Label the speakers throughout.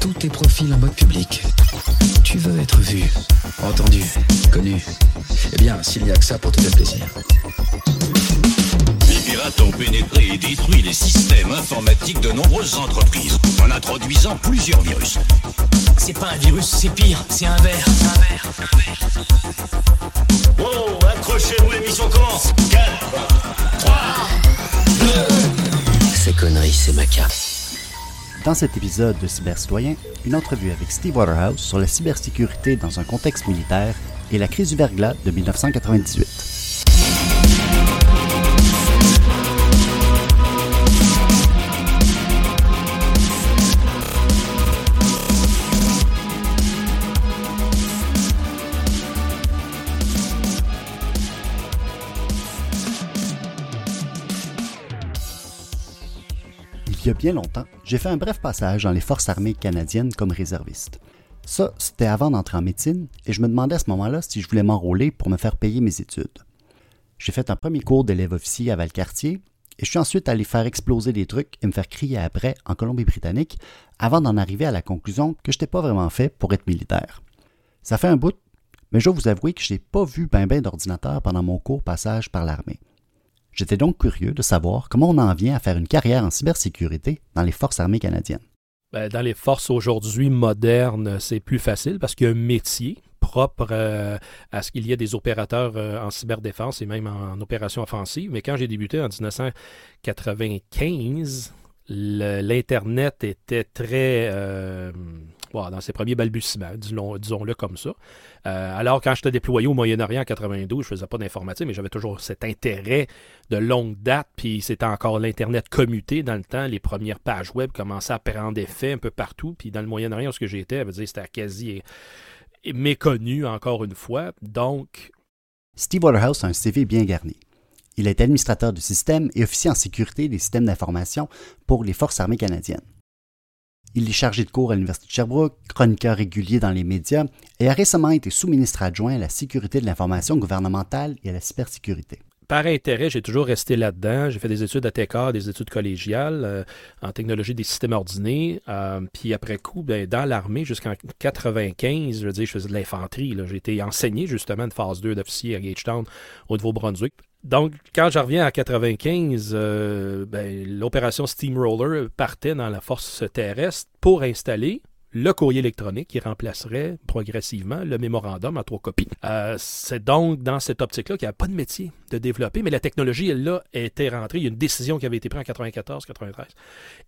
Speaker 1: Tous tes profils en mode public. Tu veux être vu, entendu, connu. Eh bien, s'il n'y a que ça pour te faire plaisir.
Speaker 2: Les pirates ont pénétré et détruit les systèmes informatiques de nombreuses entreprises en introduisant plusieurs virus.
Speaker 3: C'est pas un virus, c'est pire, c'est un verre. Un verre, un verre.
Speaker 2: Wow, accrochez-vous, l'émission commence 4, 3, 2...
Speaker 3: C'est.
Speaker 4: Dans cet épisode de Cybercitoyen, une entrevue avec Steve Waterhouse sur la cybersécurité dans un contexte militaire et la crise du verglas de 1998. Y a bien longtemps, j'ai fait un bref passage dans les forces armées canadiennes comme réserviste. Ça, c'était avant d'entrer en médecine, et je me demandais à ce moment-là si je voulais m'enrôler pour me faire payer mes études. J'ai fait un premier cours d'élève officier à Valcartier, et je suis ensuite allé faire exploser des trucs et me faire crier après en Colombie-Britannique, avant d'en arriver à la conclusion que je n'étais pas vraiment fait pour être militaire. Ça fait un bout, mais je dois vous avouer que je n'ai pas vu ben ben d'ordinateur pendant mon court passage par l'armée. J'étais donc curieux de savoir comment on en vient à faire une carrière en cybersécurité dans les forces armées canadiennes.
Speaker 5: Ben, dans les forces aujourd'hui modernes, c'est plus facile parce qu'il y a un métier propre euh, à ce qu'il y ait des opérateurs euh, en cyberdéfense et même en, opération offensive. Mais quand j'ai débuté en 1995, le- l'Internet était très... euh, dans ses premiers balbutiements, disons- disons-le comme ça. Euh, alors, quand j'étais déployé au Moyen-Orient en 92, je faisais pas d'informatique, mais j'avais toujours cet intérêt de longue date, puis c'était encore l'Internet commuté dans le temps. Les premières pages web commençaient à prendre effet un peu partout, puis dans le Moyen-Orient, ce que j'étais, c'était quasi méconnu, encore une fois. Donc,
Speaker 4: Steve Waterhouse a un CV bien garni. Il est administrateur du système et officier en sécurité des systèmes d'information pour les Forces armées canadiennes. Il est chargé de cours à l'Université de Sherbrooke, chroniqueur régulier dans les médias et a récemment été sous-ministre adjoint à la sécurité de l'information gouvernementale et à la cybersécurité.
Speaker 5: par intérêt, j'ai toujours resté là-dedans. J'ai fait des études à TECA, des études collégiales euh, en technologie des systèmes ordinés. Euh, puis après coup, ben, dans l'armée, jusqu'en 95, je veux dire, je faisais de l'infanterie. J'ai été enseigné justement de phase 2 d'officier à Gagetown, au Nouveau-Brunswick. Donc, quand je reviens à 95, euh, ben, l'opération Steamroller partait dans la force terrestre pour installer le courrier électronique qui remplacerait progressivement le mémorandum en trois copies. Euh, c'est donc dans cette optique-là qu'il n'y a pas de métier de développer, mais la technologie, elle, là, était rentrée. Il y a une décision qui avait été prise en 94-93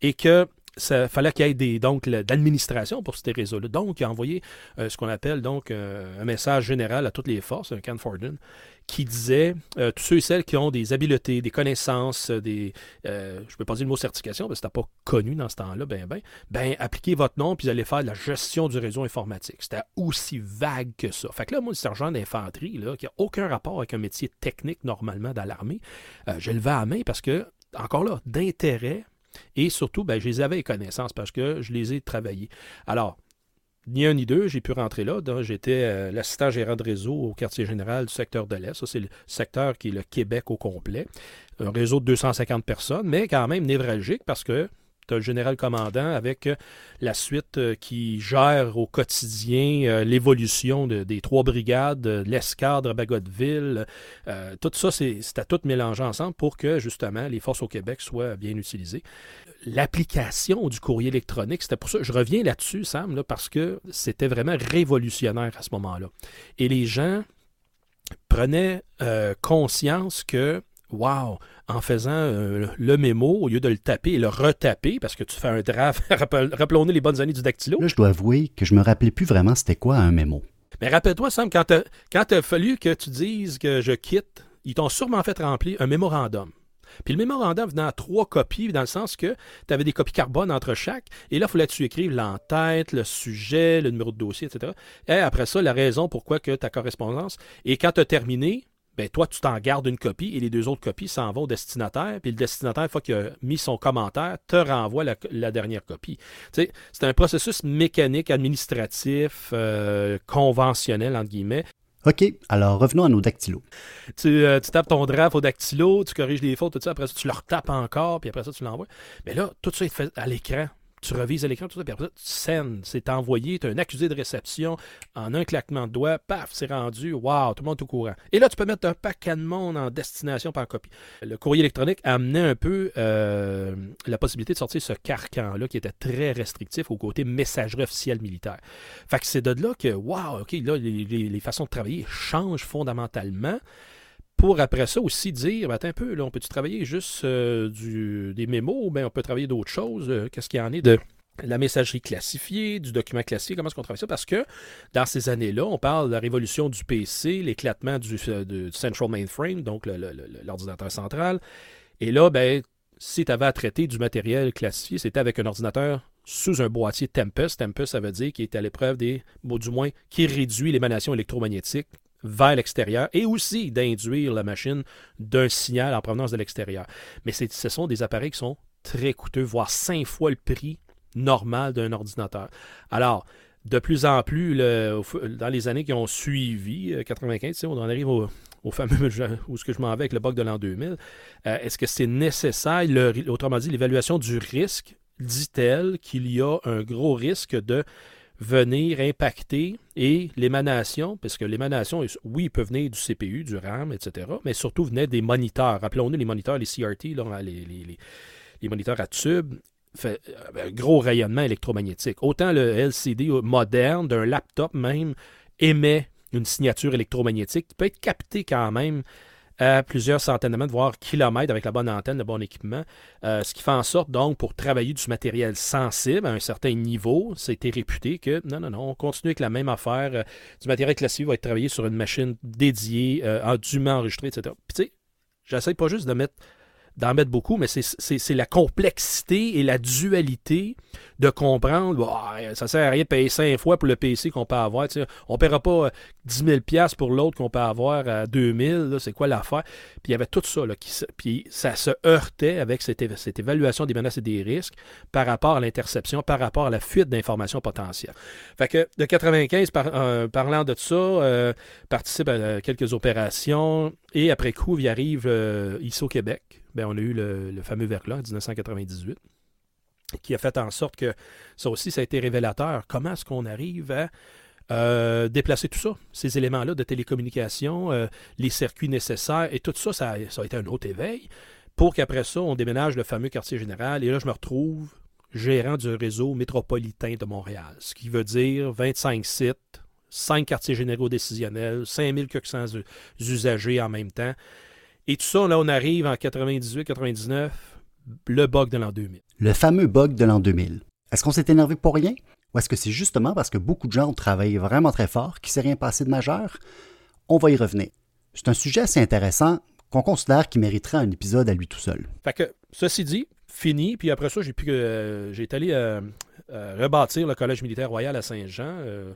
Speaker 5: et que ça fallait qu'il y ait des, donc d'administration pour ces réseaux-là. Donc, il a envoyé euh, ce qu'on appelle donc euh, un message général à toutes les forces, un Can Forden, qui disait euh, tous ceux et celles qui ont des habiletés, des connaissances, des je ne peux pas dire le mot certification parce que c'était pas connu dans ce temps-là, ben ben, ben appliquez votre nom puis vous allez faire de la gestion du réseau informatique. C'était aussi vague que ça. Fait que là, moi, le sergent d'infanterie, là, qui n'a aucun rapport avec un métier technique normalement dans l'armée, je le vais à main parce que, encore là, d'intérêt et surtout, ben, je les avais connaissances parce que je les ai travaillées. Alors, ni un ni deux, j'ai pu rentrer là. J'étais euh, l'assistant gérant de réseau au quartier général du secteur de l'Est. Ça, c'est le secteur qui est le Québec au complet. Un réseau de 250 personnes, mais quand même névralgique parce que tu as général commandant avec euh, la suite euh, qui gère au quotidien euh, l'évolution de- des trois brigades, l'escadre à Bagotville. Tout ça, c'est à tout mélanger ensemble pour que, justement, les forces au Québec soient bien utilisées l'application du courrier électronique, c'était pour ça. Je reviens là-dessus, Sam, parce que c'était vraiment révolutionnaire à ce moment-là. Et les gens prenaient conscience que, wow, en faisant euh, le mémo, au lieu de le taper et le retaper, parce que tu fais un draft, rappel- rappelons-nous les bonnes années du dactylo.
Speaker 4: Là, je dois avouer que je me rappelais plus vraiment c'était quoi un mémo.
Speaker 5: Mais rappelle-toi, Sam, quand il a fallu que tu dises que je quitte, ils t'ont sûrement fait remplir un mémorandum. Puis le mémorandum venait en trois copies, dans le sens que tu avais des copies carbone entre chaque, et là, il fallait que tu écrives l'entête, le sujet, le numéro de dossier, etc. Et après ça, la raison pourquoi que ta correspondance. Et quand tu as terminé, ben toi, tu t'en gardes une copie et les deux autres copies s'en vont au destinataire. Puis le destinataire, une fois qu'il a mis son commentaire, te renvoie la, la dernière copie. Tu sais, c'est un processus mécanique, administratif, euh, conventionnel, entre guillemets.
Speaker 4: OK, alors revenons à nos dactylos.
Speaker 5: Tu, euh, tu tapes ton draft au dactylo, tu corriges les fautes, tout ça, après ça, tu le retapes encore, puis après ça, tu l'envoies. Mais là, tout ça est fait à l'écran. Tu revises l'écran, tout ça, puis après tu scènes. C'est envoyé, tu as un accusé de réception, en un claquement de doigts, paf, c'est rendu, waouh, tout le monde est au courant. Et là, tu peux mettre un paquet de monde en destination par copie. Le courrier électronique amenait un peu euh, la possibilité de sortir ce carcan-là qui était très restrictif au côté messagerie officielle militaire. Fait que c'est de là que, waouh, OK, là, les façons de travailler changent fondamentalement pour après ça aussi dire, ben, attends un peu, là, on peut-tu travailler juste euh, des mémos, ou bien on peut travailler d'autres choses, euh, qu'est-ce qu'il y en est de la messagerie classifiée, du document classifié, comment est-ce qu'on travaille ça? Parce que dans ces années-là, on parle de la révolution du PC, l'éclatement du, euh, du Central Mainframe, donc l'ordinateur central. Et là, ben, si tu avais à traiter du matériel classifié, c'était avec un ordinateur sous un boîtier Tempest. Tempest, ça veut dire qu'il est à l'épreuve des, ou du moins, qui réduit l'émanation électromagnétique vers l'extérieur et aussi d'induire la machine d'un signal en provenance de l'extérieur. Mais ce sont des appareils qui sont très coûteux, voire cinq fois le prix normal d'un ordinateur. Alors, de plus en plus, dans les années qui ont suivi, euh, 95, tu sais, on en arrive au, fameux, où ce que je m'en vais avec le bug de l'an 2000, euh, est-ce que c'est nécessaire, autrement dit, l'évaluation du risque dit-elle qu'il y a un gros risque de venir impacter et l'émanation, parce que l'émanation, oui, peut venir du CPU, du RAM, etc., mais surtout venait des moniteurs. Rappelons-nous les moniteurs, les CRT, les, les- les- les moniteurs à tube, fait euh, un gros rayonnement électromagnétique. Autant le LCD moderne, d'un laptop même, émet une signature électromagnétique qui peut être captée quand même à plusieurs centaines de mètres, voire kilomètres avec la bonne antenne, le bon équipement. Euh, ce qui fait en sorte, donc, pour travailler du matériel sensible à un certain niveau, c'était réputé que non, non, non, on continue avec la même affaire. Euh, du matériel classique va être travaillé sur une machine dédiée, euh, en- dûment enregistrée, etc. Puis, tu sais, j'essaie pas juste de mettre d'en mettre beaucoup, mais c'est- la complexité et la dualité de comprendre, Ouais, ça sert à rien de payer cinq fois pour le PC qu'on peut avoir. On ne paiera pas euh, 10 000 piastres pour l'autre qu'on peut avoir à 2000. là, C'est quoi l'affaire? Puis il y avait tout ça. Là, qui puis ça se heurtait avec cette, cette évaluation des menaces et des risques par rapport à l'interception, par rapport à la fuite d'informations potentielles. Fait que de 95, par- euh, parlant de ça, euh, participe à euh, quelques opérations et après coup, il arrive euh, ici au Québec. Ben, on a eu le, le fameux verglas en 1998 qui a fait en sorte que ça aussi, ça a été révélateur. Comment est-ce qu'on arrive à euh, déplacer tout ça, ces éléments-là de télécommunication, euh, les circuits nécessaires, et tout ça, ça, a- été un autre éveil, pour qu'après ça, on déménage le fameux quartier général, et là, je me retrouve gérant du réseau métropolitain de Montréal, ce qui veut dire 25 sites, 5 quartiers généraux décisionnels, 5400 u- usagers en même temps. Et tout ça, là, on arrive en 98-99, le bug de l'an 2000.
Speaker 4: Le fameux bug de l'an 2000. Est-ce qu'on s'est énervé pour rien? Ou est-ce que c'est justement parce que beaucoup de gens ont travaillé vraiment très fort qu'il ne s'est rien passé de majeur? On va y revenir. C'est un sujet assez intéressant qu'on considère qu'il mériterait un épisode à lui tout seul.
Speaker 5: Fait que, ceci dit, fini, puis après ça, j'ai pu euh, j'ai été allé euh, euh, rebâtir le Collège militaire royal à Saint-Jean euh,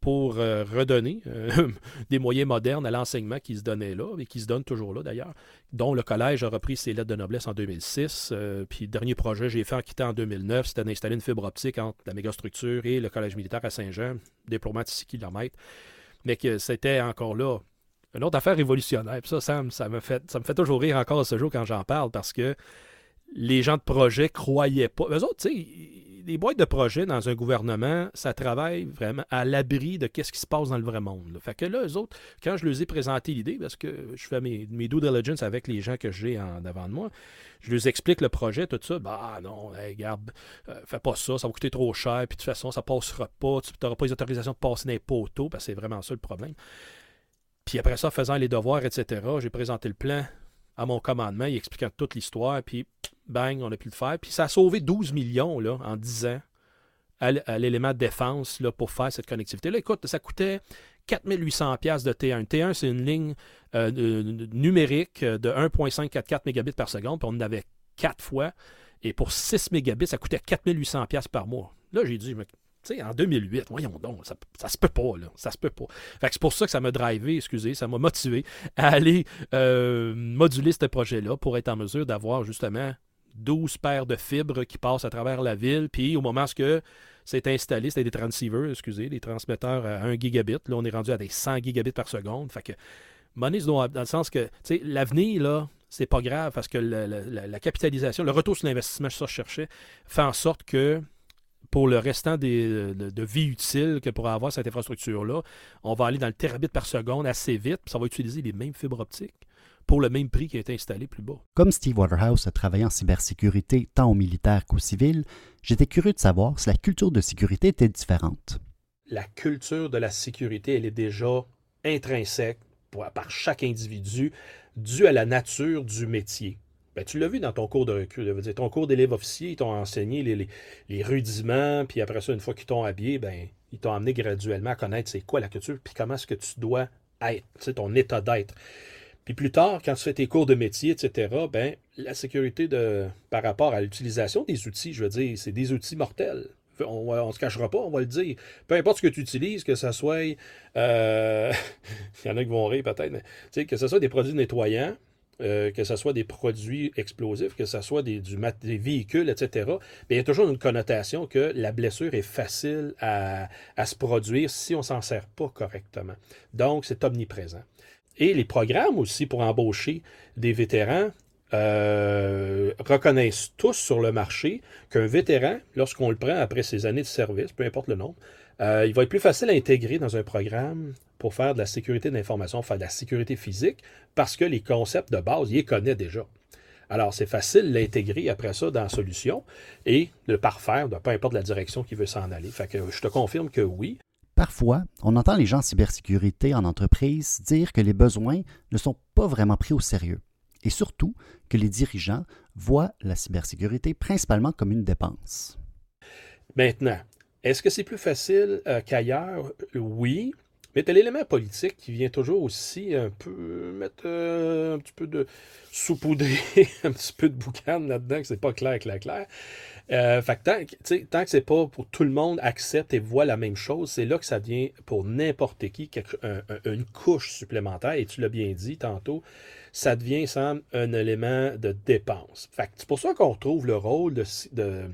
Speaker 5: pour euh, redonner euh, des moyens modernes à l'enseignement qui se donnait là, et qui se donne toujours là d'ailleurs, dont le collège a repris ses lettres de noblesse en 2006. euh, puis dernier projet que j'ai fait en quittant en 2009, c'était d'installer une fibre optique entre la mégastructure et le Collège militaire à Saint-Jean, déploiement de 6 km. Mais que c'était encore là une autre affaire révolutionnaire. Puis ça, ça me fait, ça me fait toujours rire encore ce jour quand j'en parle parce que les gens de projet croyaient pas. Eux autres, tu sais, les boîtes de projet dans un gouvernement, ça travaille vraiment à l'abri de qu'est-ce qui se passe dans le vrai monde. Fait que là, eux autres, quand je leur ai présenté l'idée, parce que je fais mes, mes due diligence avec les gens que j'ai en avant de moi, je leur explique le projet, tout ça. Bah non, regarde, euh, fais pas ça, ça va coûter trop cher, puis de toute façon, ça passera pas, tu n'auras pas les autorisations de passer dans les poteaux, parce que c'est vraiment ça le problème. Puis après ça, faisant les devoirs, etc., j'ai présenté le plan à mon commandement, il expliquant toute l'histoire, puis bang, on a pu le faire. Puis ça a sauvé 12 millions en 10 ans à l'élément de défense là, pour faire cette connectivité. Là, écoute, ça coûtait 4800 pièces de T1. T1, c'est une ligne euh, numérique euh, de 1.544 mégabits par seconde, puis on en avait 4 fois. Et pour 6 mégabits, ça coûtait 4800 pièces par mois. Là, j'ai dit, mais, tu sais, en 2008, voyons donc, ça, ça se peut pas, là. Ça se peut pas. Fait c'est pour ça que ça m'a drivé, excusez, ça m'a motivé à aller euh, moduler ce projet-là pour être en mesure d'avoir justement 12 paires de fibres qui passent à travers la ville. Puis au moment où c'est installé, c'était des transceivers, excusez, des transmetteurs à 1 gigabit. Là, on est rendu à des 100 gigabits par seconde. Fait que money dans le sens que l'avenir, là, c'est pas grave parce que la, capitalisation, le retour sur l'investissement, ça je cherchais, fait en sorte que pour le restant des, de, vie utile que pourra avoir cette infrastructure-là, on va aller dans le terabit par seconde assez vite, puis ça va utiliser les mêmes fibres optiques pour le même prix qui a été installé plus bas.
Speaker 4: Comme Steve Waterhouse a travaillé en cybersécurité tant au militaire qu'au civil, j'étais curieux de savoir si la culture de sécurité était différente.
Speaker 5: La culture de la sécurité, elle est déjà intrinsèque par chaque individu dû à la nature du métier. Ben, tu l'as vu dans ton cours de recul. Dire, ton cours d'élève officier, ils t'ont enseigné les, rudiments, puis après ça, une fois qu'ils t'ont habillé, ben, ils t'ont amené graduellement à connaître c'est quoi la culture, puis comment est-ce que tu dois être, ton état d'être. Puis plus tard, quand tu fais tes cours de métier, etc., ben, la sécurité de, par rapport à l'utilisation des outils, je veux dire, c'est des outils mortels on ne se cachera pas, on va le dire. Peu importe ce que tu utilises, que ce soit. Euh, il y en a qui vont rire peut-être, que ce soit des produits nettoyants, euh, que ce soit des produits explosifs, que ce soit des, véhicules, etc., bien, il y a toujours une connotation que la blessure est facile à, à se produire si on ne s'en sert pas correctement. Donc, c'est omniprésent. Et les programmes aussi pour embaucher des vétérans, euh, reconnaissent tous sur le marché qu'un vétéran, lorsqu'on le prend après ses années de service, peu importe le nombre, euh, il va être plus facile à intégrer dans un programme pour faire de la sécurité d'information, faire de la sécurité physique, parce que les concepts de base, il les connaît déjà. Alors, c'est facile l'intégrer après ça dans la solution et de le parfaire, de peu importe la direction qu'il veut s'en aller. Fait que je te confirme que oui.
Speaker 4: Parfois, on entend les gens en cybersécurité en entreprise dire que les besoins ne sont pas vraiment pris au sérieux et surtout que les dirigeants voient la cybersécurité principalement comme une dépense.
Speaker 5: Maintenant, est-ce que c'est plus facile euh, qu'ailleurs? Oui. Mais tu l'élément politique qui vient toujours aussi un peu mettre euh, un petit peu de saupoudrer, un petit peu de boucan là-dedans, que c'est pas clair, clair, clair. Euh, fait que tant, que c'est pas pour tout le monde accepte et voit la même chose, c'est là que ça devient pour n'importe qui une couche supplémentaire. Et tu l'as bien dit tantôt, ça devient, semble, un élément de dépense. c'est pour ça qu'on retrouve le rôle de, de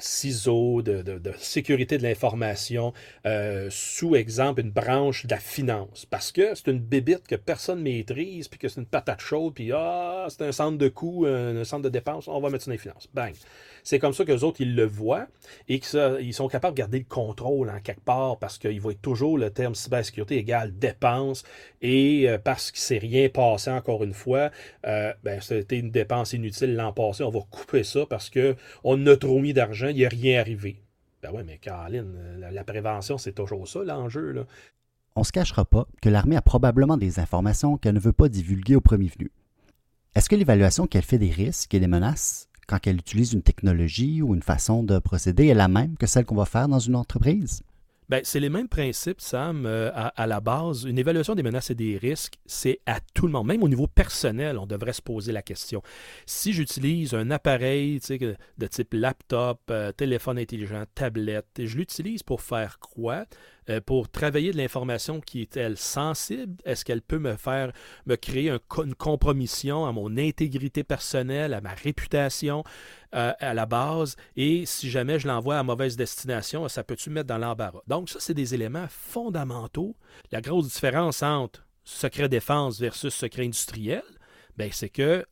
Speaker 5: ciseaux, de, sécurité de l'information, euh, sous exemple une branche de la finance. Parce que c'est une bébite que personne maîtrise, puis que c'est une patate chaude, puis ah, c'est un centre de coût, un, centre de dépense, on va mettre ça dans les finances. Bang. C'est comme ça que les autres, ils le voient et qu'ils sont capables de garder le contrôle en quelque part parce qu'ils voient toujours le terme cybersécurité égale dépense et euh, parce qu'il ne s'est rien passé encore une fois, euh, ben, c'était une dépense inutile l'an passé, on va couper ça parce qu'on a trop mis d'argent, il n'y a rien arrivé. Ben ouais, mais Caroline, la, prévention, c'est toujours ça l'enjeu.
Speaker 4: On ne se cachera pas que l'armée a probablement des informations qu'elle ne veut pas divulguer au premier venu. Est-ce que l'évaluation qu'elle fait des risques et des menaces quand elle utilise une technologie ou une façon de procéder est la même que celle qu'on va faire dans une entreprise?
Speaker 5: Bien, c'est les mêmes principes, Sam, euh, à, la base. Une évaluation des menaces et des risques, c'est à tout le monde. Même au niveau personnel, on devrait se poser la question. Si j'utilise un appareil de type laptop, euh, téléphone intelligent, tablette, je l'utilise pour faire quoi? Euh, pour travailler de l'information qui est-elle sensible? Est-ce qu'elle peut me faire, me créer une compromission à mon intégrité personnelle, à ma réputation euh, à la base? Et si jamais je l'envoie à mauvaise destination, ça peut-tu me mettre dans l'embarras? Donc, ça, c'est des éléments fondamentaux. La grosse différence entre secret défense versus secret industriel, ben, c'est que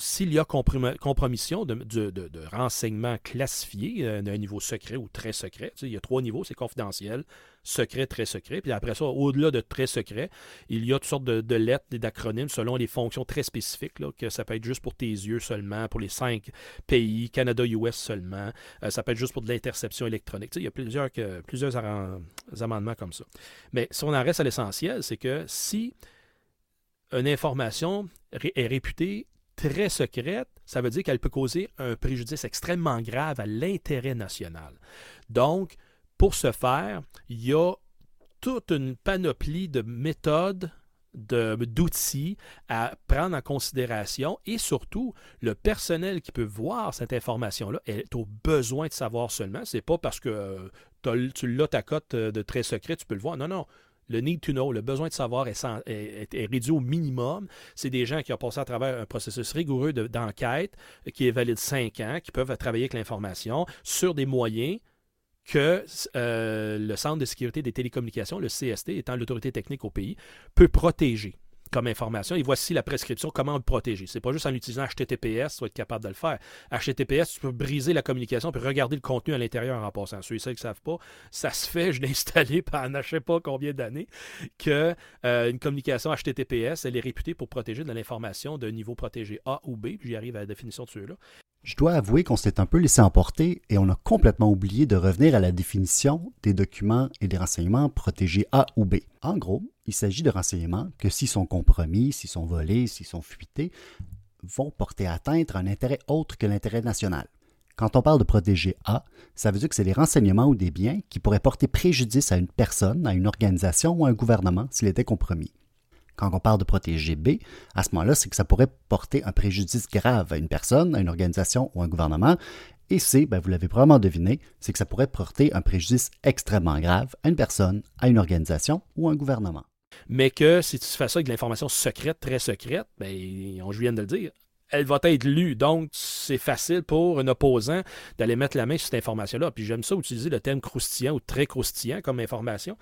Speaker 5: s'il y a compromission de, de, renseignements classifiés euh, d'un niveau secret ou très secret, il y a trois niveaux, c'est confidentiel, secret, très secret. Puis après ça, au-delà de très secret, il y a toutes sortes de, lettres et d'acronymes selon les fonctions très spécifiques, que ça peut être juste pour tes yeux seulement, pour les cinq pays, Canada, US seulement, euh, ça peut être juste pour de l'interception électronique. il y a plusieurs, plusieurs amendements comme ça. Mais si on en reste à l'essentiel, c'est que si une information est réputée très secrète, ça veut dire qu'elle peut causer un préjudice extrêmement grave à l'intérêt national. Donc, pour ce faire, il y a toute une panoplie de méthodes d'outils à prendre en considération et surtout le personnel qui peut voir cette information-là est au besoin de savoir seulement. C'est pas parce que euh, tu l'as ta cote euh, de très secret, tu peux le voir. Non, non. Le need to know, le besoin de savoir est, réduit au minimum. C'est des gens qui ont passé à travers un processus rigoureux d'enquête qui est valide cinq ans, qui peuvent travailler avec l'information sur des moyens que euh, le Centre de sécurité des télécommunications, le CST, étant l'autorité technique au pays, peut protéger comme information. Et voici la prescription, comment le protéger. C'est pas juste en utilisant HTTPS, tu vas être capable de le faire. HTTPS, tu peux briser la communication puis regarder le contenu à l'intérieur en passant. Ceux et qui ne savent pas, ça se fait, je l'ai installé pendant je sais pas combien d'années, que euh, une communication HTTPS, elle est réputée pour protéger de l'information de niveau protégé A ou B. J'y arrive à la définition de ceux-là.
Speaker 4: Je dois avouer qu'on s'est un peu laissé emporter et on a complètement oublié de revenir à la définition des documents et des renseignements protégés A ou B. En gros, il s'agit de renseignements que s'ils sont compromis, s'ils sont volés, s'ils sont fuités, vont porter atteinte à un intérêt autre que l'intérêt national. Quand on parle de protéger A, ça veut dire que c'est des renseignements ou des biens qui pourraient porter préjudice à une personne, à une organisation ou à un gouvernement s'il était compromis. Quand on parle de protéger B, à ce moment-là, c'est que ça pourrait porter un préjudice grave à une personne, à une organisation ou un gouvernement. Et C, ben, vous l'avez probablement deviné, c'est que ça pourrait porter un préjudice extrêmement grave à une personne, à une organisation ou un gouvernement.
Speaker 5: Mais que si tu fais ça avec de l'information secrète, très secrète, ben, on, je viens de le dire, elle va être lue. Donc, c'est facile pour un opposant d'aller mettre la main sur cette information-là. Puis j'aime ça utiliser le terme croustillant ou très croustillant comme information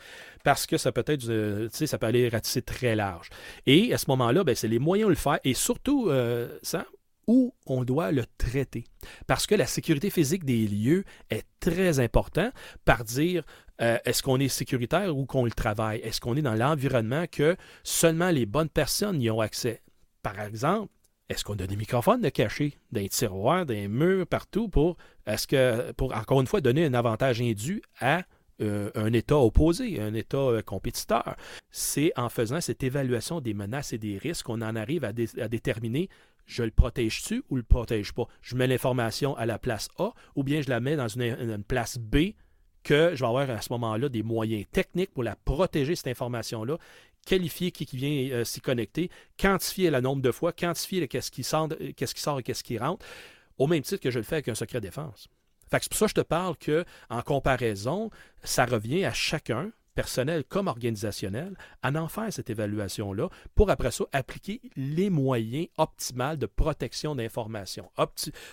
Speaker 5: parce que ça peut être, tu sais, ça peut aller ratisser très large. Et à ce moment-là, ben, c'est les moyens de le faire et surtout, euh, ça, où on doit le traiter. Parce que la sécurité physique des lieux est très important par dire euh, est-ce qu'on est sécuritaire ou qu'on le travaille? Est-ce qu'on est dans l'environnement que seulement les bonnes personnes y ont accès? Par exemple, est-ce qu'on a des microphones de cachés, des tiroirs, des murs partout pour, est-ce que, pour encore une fois, donner un avantage indu à euh, un État opposé, un État euh, compétiteur? C'est en faisant cette évaluation des menaces et des risques qu'on en arrive à, déterminer je le protège-tu ou le protège pas? Je mets l'information à la place A ou bien je la mets dans une place B que je vais avoir à ce moment-là des moyens techniques pour la protéger, cette information-là, qualifier qui, vient euh, s'y connecter, quantifier le nombre de fois, quantifier qu'est-ce qui, sort, qu'est-ce qui sort et qu'est-ce qui rentre, au même titre que je le fais avec un secret défense. C'est pour ça que je te parle que, en comparaison, ça revient à chacun personnel comme organisationnel, à en faire cette évaluation-là pour après ça appliquer les moyens optimaux de protection d'information.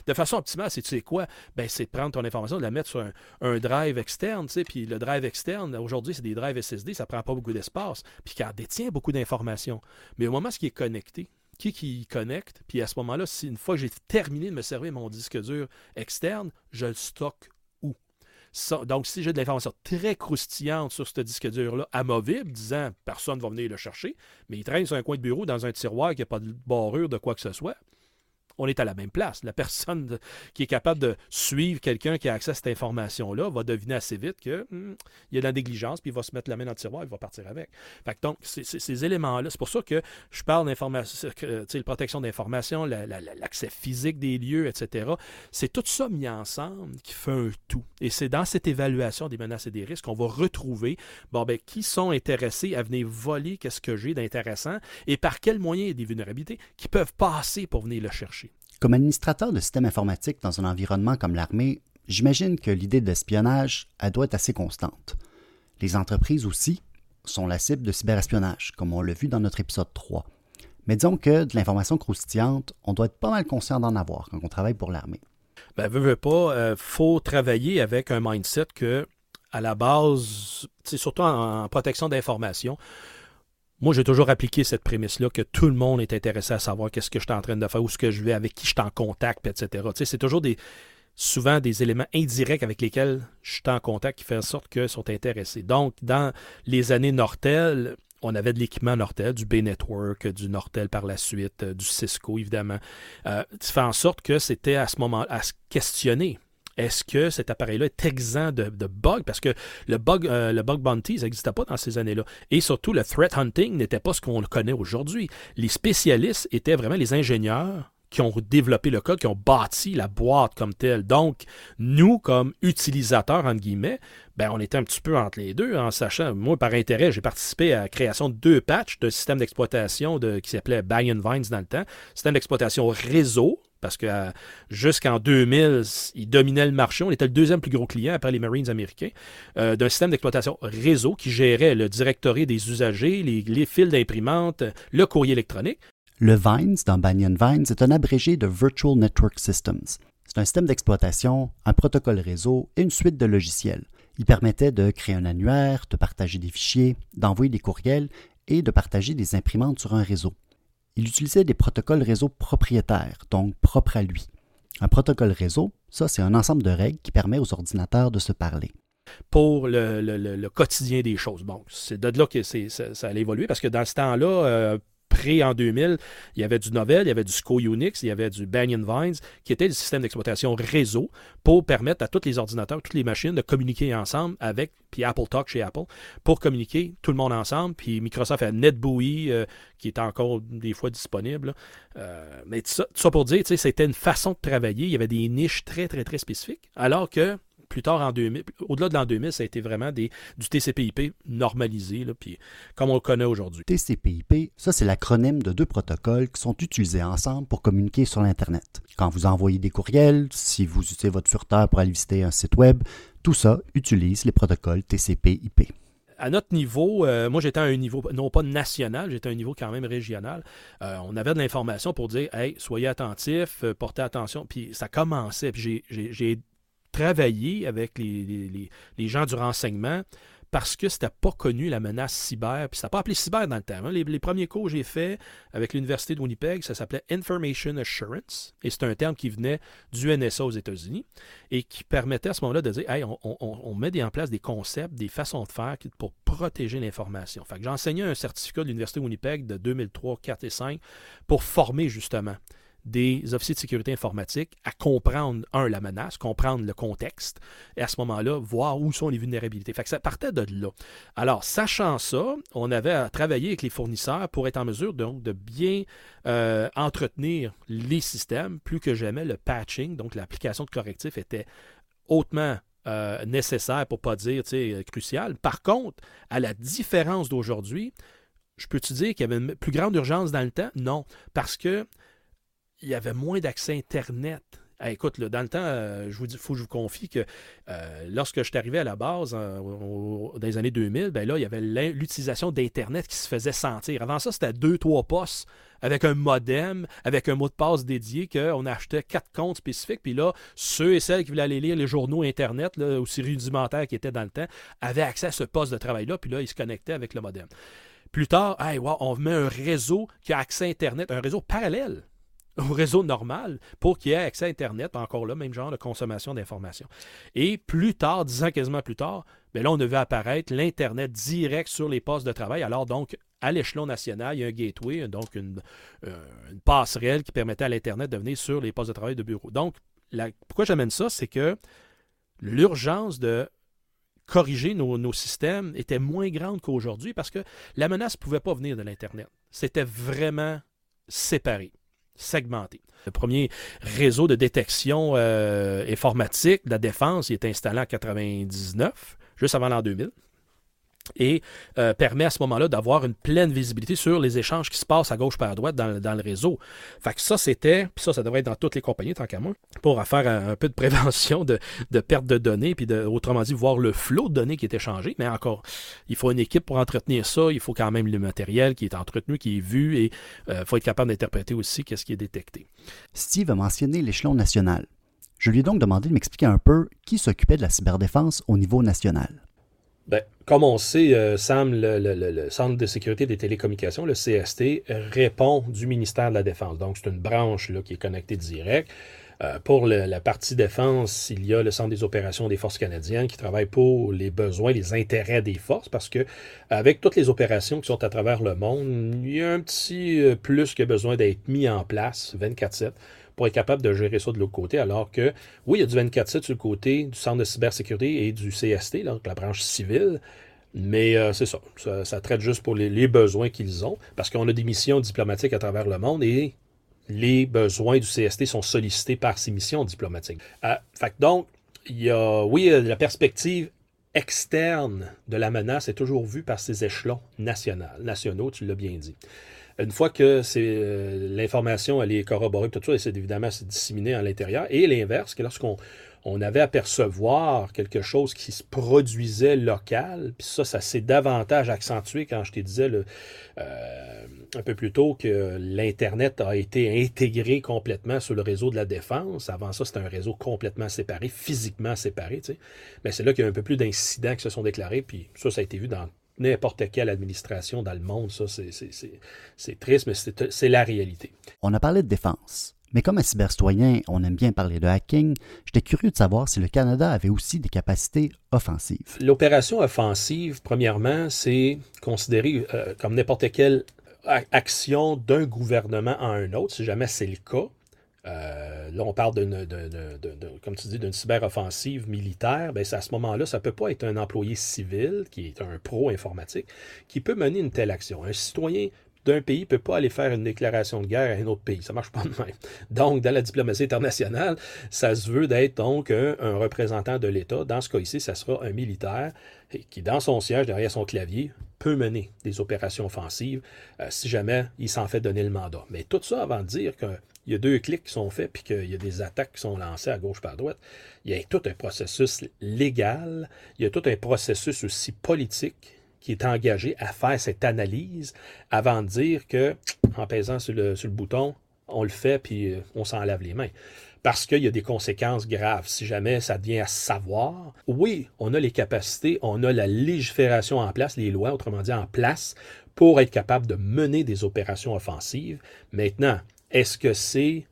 Speaker 5: de façon optimale, c'est tu sais quoi? Ben, c'est de prendre ton information, de la mettre sur un, drive externe, tu sais, puis le drive externe, aujourd'hui, c'est des drives SSD, ça prend pas beaucoup d'espace, puis qui en détient beaucoup d'informations. Mais au moment où ce qui est connecté, qui qui connecte, puis à ce moment-là, si une fois que j'ai terminé de me servir mon disque dur externe, je le stocke donc, si j'ai de l'information très croustillante sur ce disque dur-là, amovible, disant personne ne va venir le chercher, mais il traîne sur un coin de bureau dans un tiroir qui n'a pas de barrure de quoi que ce soit, on est à la même place. La personne qui est capable de suivre quelqu'un qui a accès à cette information-là va deviner assez vite qu'il hmm, y a de la négligence, puis il va se mettre la main dans le tiroir, il va partir avec. Fait donc, ces éléments-là, c'est pour ça que je parle d'information, la protection d'information, l'accès physique des lieux, etc. C'est tout ça mis ensemble qui fait un tout. Et c'est dans cette évaluation des menaces et des risques qu'on va retrouver, bon, ben, qui sont intéressés à venir voler qu'est-ce que j'ai d'intéressant et par quels moyens des vulnérabilités qui peuvent passer pour venir le chercher.
Speaker 4: Comme administrateur de système informatique dans un environnement comme l'armée, j'imagine que l'idée de l'espionnage, elle doit être assez constante. Les entreprises aussi sont la cible de cyberespionnage, comme on l'a vu dans notre épisode 3. Mais disons que de l'information croustillante, on doit être pas mal conscient d'en avoir quand on travaille pour l'armée.
Speaker 5: Ben, veux, veux pas, euh, faut travailler avec un mindset que, à la base, surtout en protection d'information, moi, j'ai toujours appliqué cette prémisse-là que tout le monde est intéressé à savoir qu'est-ce que je suis en train de faire, où ce que je vais, avec qui je suis en contact, etc. Tu sais, c'est toujours des, souvent des éléments indirects avec lesquels je suis en contact qui font en sorte qu'ils sont intéressés. Donc, dans les années Nortel, on avait de l'équipement Nortel, du B-Network, du Nortel par la suite, euh, du Cisco, évidemment. Euh, ça fait en sorte que c'était à ce moment à se questionner est-ce que cet appareil-là est exempt de, bugs? Parce que le bug, euh, le bug bounty, n'existait pas dans ces années-là. Et surtout, le threat hunting n'était pas ce qu'on connaît aujourd'hui. Les spécialistes étaient vraiment les ingénieurs qui ont développé le code, qui ont bâti la boîte comme telle. Donc, nous, comme utilisateurs, entre guillemets, ben, on était un petit peu entre les deux, en sachant, moi, par intérêt, j'ai participé à la création de deux patchs de système d'exploitation qui s'appelait Bang Vines dans le temps, système d'exploitation réseau, parce que euh, jusqu'en 2000, ils dominaient le marché. On était le deuxième plus gros client après les Marines américains euh, d'un système d'exploitation réseau qui gérait le directory des usagers, les, les fils d'imprimante, le courrier électronique.
Speaker 4: Le Vines dans Banyan Vines est un abrégé de Virtual Network Systems. C'est un système d'exploitation, un protocole réseau et une suite de logiciels. Il permettait de créer un annuaire, de partager des fichiers, d'envoyer des courriels et de partager des imprimantes sur un réseau. Il utilisait des protocoles réseau propriétaires, donc propres à lui. Un protocole réseau, ça c'est un ensemble de règles qui permet aux ordinateurs de se parler
Speaker 5: pour le, quotidien des choses. Bon, c'est de là que ça, ça, allait évoluer parce que dans ce temps-là, euh, en 2000, il y avait du Novell, il y avait du SCO Unix, il y avait du Banyan Vines, qui était le système d'exploitation réseau pour permettre à tous les ordinateurs, toutes les machines de communiquer ensemble avec, puis Apple Talk chez Apple, pour communiquer tout le monde ensemble. Puis Microsoft a NetBEUI, euh, qui est encore des fois disponible. Euh, mais tout ça, tout ça, pour dire, c'était une façon de travailler. Il y avait des niches très, très, très spécifiques. Alors que plus tard en 2000, au-delà de l'an 2000, ça a été vraiment des, du TCP/IP normalisé, là, puis comme on le connaît aujourd'hui.
Speaker 4: TCP/IP, ça c'est l'acronyme de deux protocoles qui sont utilisés ensemble pour communiquer sur l'Internet. Quand vous envoyez des courriels, si vous utilisez votre furteur pour aller visiter un site web, tout ça utilise les protocoles TCP/IP
Speaker 5: à notre niveau, euh, moi j'étais à un niveau non pas national, j'étais à un niveau quand même régional. Euh, on avait de l'information pour dire Hey, soyez attentifs, euh, portez attention. Puis ça commençait. Puis j'ai travailler avec les, gens du renseignement parce que c'était pas connu la menace cyber, puis ça pas appelé cyber dans le temps. Hein. Les, premiers cours que j'ai faits avec l'Université de Winnipeg, ça s'appelait Information Assurance, et c'est un terme qui venait du NSA aux États-Unis, et qui permettait à ce moment-là de dire, hey, on, met en place des concepts, des façons de faire pour protéger l'information. Fait que j'ai enseigné un certificat de l'Université de Winnipeg de 2003, 4 et 5 pour former justement des officiers de sécurité informatique à comprendre, un, la menace, comprendre le contexte, et à ce moment-là, voir où sont les vulnérabilités. Fait que ça partait de là. Alors, sachant ça, on avait à travailler avec les fournisseurs pour être en mesure donc de bien euh, entretenir les systèmes. Plus que jamais, le patching, donc l'application de correctif, était hautement euh, nécessaire, pour ne pas dire crucial. Par contre, à la différence d'aujourd'hui, je peux te dire qu'il y avait une plus grande urgence dans le temps? Non, parce que il y avait moins d'accès Internet. écoute, dans le temps, euh, je vous faut que je vous confie que euh, lorsque je suis arrivé à la base dans les années 2000, ben il y avait l'utilisation d'Internet qui se faisait sentir. Avant ça, c'était deux, trois postes avec un modem, avec un mot de passe dédié, qu'on achetait quatre comptes spécifiques. Puis là, ceux et celles qui voulaient aller lire les journaux Internet, aussi rudimentaires qu'ils étaient dans le temps, avaient accès à ce poste de travail-là. Puis là, ils se connectaient avec le modem. Plus tard, on met un réseau qui a accès à Internet, un réseau parallèle au réseau normal pour qu'il y ait accès à Internet, encore là, même genre de consommation d'informations. Et plus tard, dix ans quasiment plus tard, bien là, on vu apparaître l'Internet direct sur les postes de travail. Alors donc, à l'échelon national, il y a un gateway, donc une, euh, passerelle qui permettait à l'Internet de venir sur les postes de travail de bureau. Donc, pourquoi j'amène ça, c'est que l'urgence de corriger nos, nos, systèmes était moins grande qu'aujourd'hui parce que la menace ne pouvait pas venir de l'Internet. C'était vraiment séparé segmenté. Le premier réseau de détection euh, informatique de la défense il est installé en 99, juste avant l'an 2000 et euh, permet à ce moment-là d'avoir une pleine visibilité sur les échanges qui se passent à gauche par à droite dans, le réseau. Fait que ça, c'était, puis ça, ça devrait être dans toutes les compagnies, tant qu'à moi, pour faire un, peu de prévention de, perte de données, puis de, autrement dit, voir le flot de données qui est échangé. Mais encore, il faut une équipe pour entretenir ça, il faut quand même le matériel qui est entretenu, qui est vu, et il euh, faut être capable d'interpréter aussi qu'est-ce qui est détecté.
Speaker 4: Steve a mentionné l'échelon national. Je lui ai donc demandé de m'expliquer un peu qui s'occupait de la cyberdéfense au niveau national.
Speaker 5: Ben, comme on sait, euh, Sam, le, Centre de sécurité des télécommunications, le CST, répond du ministère de la Défense. Donc, c'est une branche là, qui est connectée direct. Euh, pour la partie défense, il y a le Centre des opérations des forces canadiennes qui travaille pour les besoins, les intérêts des forces, parce que avec toutes les opérations qui sont à travers le monde, il y a un petit euh, plus que besoin d'être mis en place 24-7 pour être capable de gérer ça de l'autre côté. Alors que, oui, il y a du 24-7 sur le côté du Centre de cybersécurité et du CST, donc la branche civile. Mais euh, c'est ça, ça, traite juste pour les, besoins qu'ils ont, parce qu'on a des missions diplomatiques à travers le monde et les besoins du CST sont sollicités par ces missions diplomatiques. Euh, donc, il y a, oui, euh, la perspective externe de la menace est toujours vue par ces échelons nationaux, nationaux tu l'as bien dit. Une fois que l'information elle est corroborée, tout ça, c'est évidemment c'est disséminé à l'intérieur. Et l'inverse, que lorsqu'on on avait à percevoir quelque chose qui se produisait local. Puis ça, ça s'est davantage accentué quand je te disais le, euh, un peu plus tôt que l'Internet a été intégré complètement sur le réseau de la défense. Avant ça, c'était un réseau complètement séparé, physiquement séparé. Tu sais. Mais c'est là qu'il y a un peu plus d'incidents qui se sont déclarés. Puis ça, ça a été vu dans n'importe quelle administration dans le monde. Ça, c'est triste, mais c'est la réalité.
Speaker 4: On a parlé de défense. Mais comme un cybercitoyen, on aime bien parler de hacking, j'étais curieux de savoir si le Canada avait aussi des capacités offensives.
Speaker 5: L'opération offensive, premièrement, c'est considéré euh, comme n'importe quelle action d'un gouvernement à un autre, si jamais c'est le cas. Euh, là, on parle d'une, comme tu dis, d'une cyberoffensive militaire. Ben, à ce moment-là, ça ne peut pas être un employé civil qui est un pro informatique qui peut mener une telle action. Un citoyen d'un pays ne peut pas aller faire une déclaration de guerre à un autre pays. Ça ne marche pas de même. Donc, dans la diplomatie internationale, ça se veut d'être donc un, représentant de l'État. Dans ce cas ici, ça sera un militaire qui, dans son siège, derrière son clavier, peut mener des opérations offensives euh, si jamais il s'en fait donner le mandat. Mais tout ça avant de dire qu'il y a deux clics qui sont faits puis qu'il y a des attaques qui sont lancées à gauche par droite. Il y a tout un processus légal, il y a tout un processus aussi politique qui est engagé à faire cette analyse avant de dire que, en pesant sur le, sur le bouton, on le fait puis euh, on s'en lave les mains. Parce qu'il y a des conséquences graves. Si jamais ça devient à savoir, oui, on a les capacités, on a la légifération en place, les lois, autrement dit, en place, pour être capable de mener des opérations offensives. Maintenant, est-ce que c'est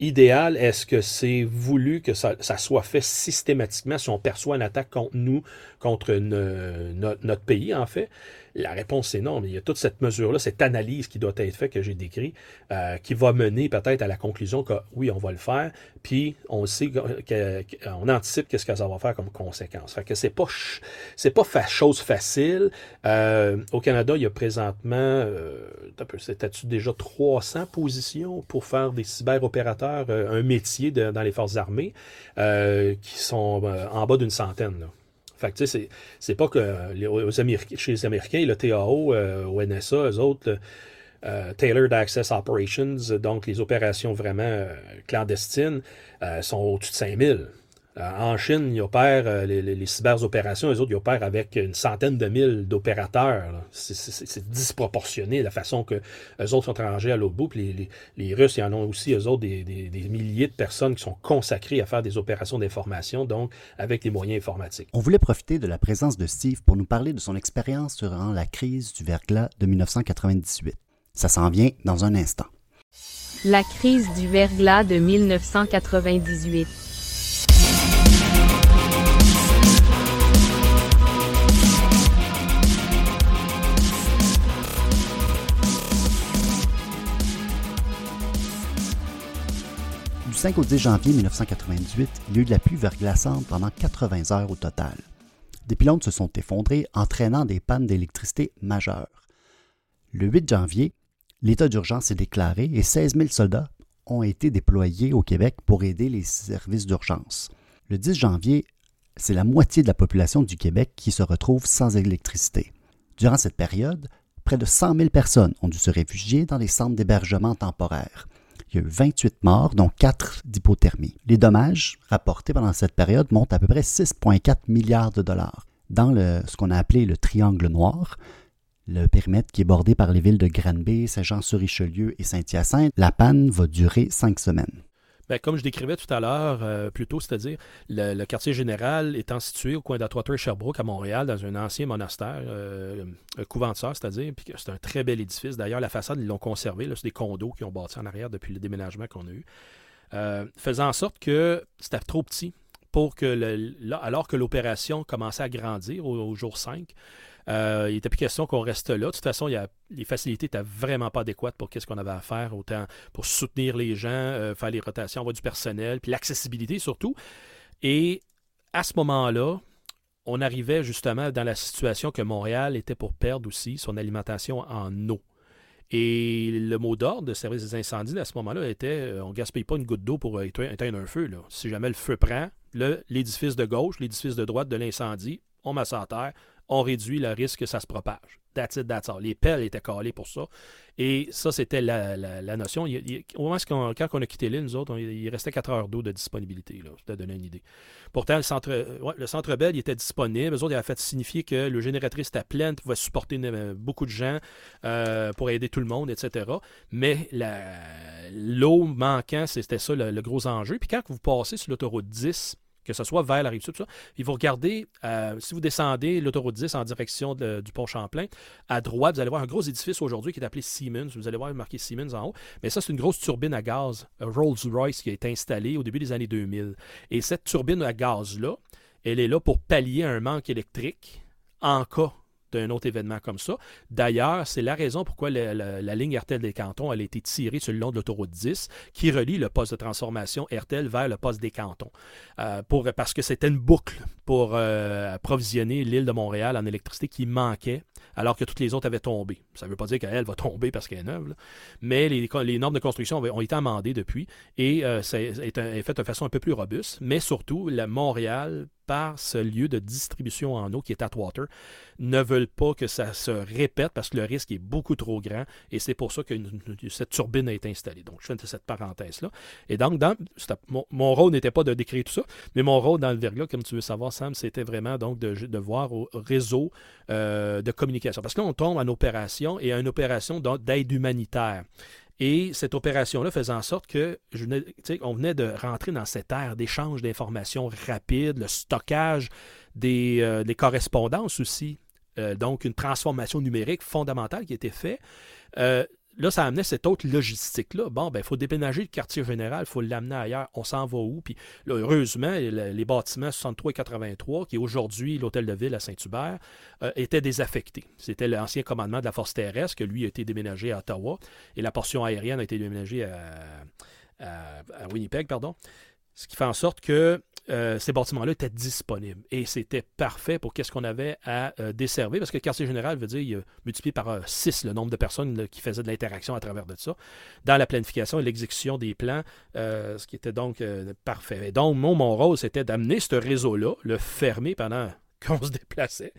Speaker 5: idéal? Est-ce que c'est voulu que ça, soit fait systématiquement si on perçoit une attaque contre nous, contre notre pays, en fait? La réponse est non, mais il y a toute cette mesure-là, cette analyse qui doit être faite que j'ai décrit, euh, qui va mener peut-être à la conclusion que oui, on va le faire, puis on sait qu'on anticipe qu'est-ce que ça va faire comme conséquence. Fait que c'est pas c'est pas chose facile. Euh, au Canada, il y a présentement, euh, c'était déjà 300 positions pour faire des cyberopérateurs, euh, un métier dans les forces armées, qui sont en bas d'une centaine. Là? Fait que, tu sais, c'est pas que chez les Américains, le TAO, euh, NSA, eux autres, euh, Tailored Access Operations, donc les opérations vraiment euh, clandestines, sont au-dessus de 5000. Euh, en Chine, ils opèrent euh, les, les, cyberopérations, les autres, ils opèrent avec une centaine de mille d'opérateurs. C'est disproportionné la façon que les autres sont rangés à l'autre bout. Puis les, Russes, ils en ont aussi, eux autres, des, des, milliers de personnes qui sont consacrées à faire des opérations d'information, donc avec des moyens informatiques.
Speaker 4: On voulait profiter de la présence de Steve pour nous parler de son expérience durant la crise du verglas de 1998. Ça s'en vient dans un instant.
Speaker 6: La crise du verglas de 1998.
Speaker 4: 5 au 10 janvier 1998, il y a eu de la pluie verglaçante pendant 80 heures au total. Des pylônes se sont effondrés, entraînant des pannes d'électricité majeures. Le 8 janvier, l'état d'urgence est déclaré et 16 000 soldats ont été déployés au Québec pour aider les services d'urgence. Le 10 janvier, c'est la moitié de la population du Québec qui se retrouve sans électricité. Durant cette période, près de 100 000 personnes ont dû se réfugier dans des centres d'hébergement temporaires. Il y a eu 28 morts, dont 4 d'hypothermie. Les dommages rapportés pendant cette période montent à peu près 6,4 milliards de dollars. Dans ce qu'on a appelé le triangle noir, le périmètre qui est bordé par les villes de Granby, Saint-Jean-sur-Richelieu et Saint-Hyacinthe, la panne va durer cinq semaines.
Speaker 5: Bien, comme je décrivais tout à l'heure, euh, plus tôt, c'est-à-dire le, quartier général étant situé au coin d'Atwater et Sherbrooke à Montréal, dans un ancien monastère, euh, c'est-à-dire, puis c'est un très bel édifice. D'ailleurs, la façade, ils l'ont conservé. C'est des condos qui ont bâti en arrière depuis le déménagement qu'on a eu. Euh, faisant en sorte que c'était trop petit pour que, le, alors que l'opération commençait à grandir au jour 5, euh, il n'était plus question qu'on reste là. De toute façon, les facilités n'étaient vraiment pas adéquates pour ce qu'on avait à faire, autant pour soutenir les gens, euh, faire les rotations, avoir du personnel, puis l'accessibilité surtout. Et à ce moment-là, on arrivait justement dans la situation que Montréal était pour perdre aussi son alimentation en eau. Et le mot d'ordre de service des incendies à ce moment-là était euh, on ne gaspille pas une goutte d'eau pour éteindre un feu. Si jamais le feu prend, l'édifice de gauche, l'édifice de droite de l'incendie, on ça à terre, on réduit le risque que ça se propage. That's it. Les pelles étaient calées pour ça. Et ça, c'était la, notion. Au moment quand on a quitté l'île, nous autres, il restait 4 heures d'eau de disponibilité. Là, te donner une idée. Pourtant, le centre, euh, ouais, il était disponible. Eux autres, ils avaient fait signifier que le génératrice était pleine, pouvait supporter euh, beaucoup de gens euh, pour aider tout le monde, etc. Mais l'eau manquant, c'était ça le, le gros enjeu. Puis quand vous passez sur l'autoroute 10, que ce soit vers la rive sud, tout ça, puis vous regardez, euh, si vous descendez l'autoroute 10 en direction du pont Champlain, à droite, vous allez voir un gros édifice aujourd'hui qui est appelé Siemens. Vous allez voir marqué Siemens en haut. Mais ça, c'est une grosse turbine à gaz, euh, Rolls-Royce, qui a été installée au début des années 2000. Et cette turbine à gaz-là, elle est là pour pallier un manque électrique en cas d'un autre événement comme ça. D'ailleurs, c'est la raison pourquoi la, la- ligne RTL des cantons a été tirée sur le long de l'autoroute 10 qui relie le poste de transformation RTL vers le poste des cantons. Euh, parce que c'était une boucle pour euh, approvisionner l'île de Montréal en électricité qui manquait alors que toutes les autres avaient tombé. Ça ne veut pas dire qu'elle va tomber parce qu'elle est neuve, mais les, normes de construction ont, été amendées depuis et euh, ça est, est fait de façon un peu plus robuste, mais surtout, la Montréal, par ce lieu de distribution en eau qui est Atwater, ne veulent pas que ça se répète parce que le risque est beaucoup trop grand et c'est pour ça que cette turbine a été installée. Donc, je fais cette parenthèse-là. Et donc, mon, rôle n'était pas de décrire tout ça, mais mon rôle dans le verglas, comme tu veux savoir, Sam, c'était vraiment donc de, voir au réseau euh, de communication. Parce que là, on tombe en opération et à une opération d'aide humanitaire. Et cette opération-là faisait en sorte que on venait de rentrer dans cette ère d'échange d'informations rapides, le stockage des, euh, correspondances aussi. Euh, donc, une transformation numérique fondamentale qui était faite. Euh, là, ça amenait cette autre logistique-là. Bon, ben, il faut déménager le quartier général, il faut l'amener ailleurs. On s'en va où? Puis, là, heureusement, le- les bâtiments 63 et 83, qui est aujourd'hui l'hôtel de ville à Saint-Hubert, euh, étaient désaffectés. C'était l'ancien commandement de la force terrestre, que lui a été déménagé à Ottawa, et la portion aérienne a été déménagée à Winnipeg, pardon. Ce qui fait en sorte que euh, ces bâtiments-là étaient disponibles. Et c'était parfait pour qu'est-ce qu'on avait à euh, desservir, parce que le quartier général veut dire multiplié par 6 le nombre de personnes qui faisaient de l'interaction à travers de ça, dans la planification et l'exécution des plans, euh, ce qui était donc euh, parfait. Et donc, mon, mon rôle, c'était d'amener ce réseau-là, le fermer pendant qu'on se déplaçait,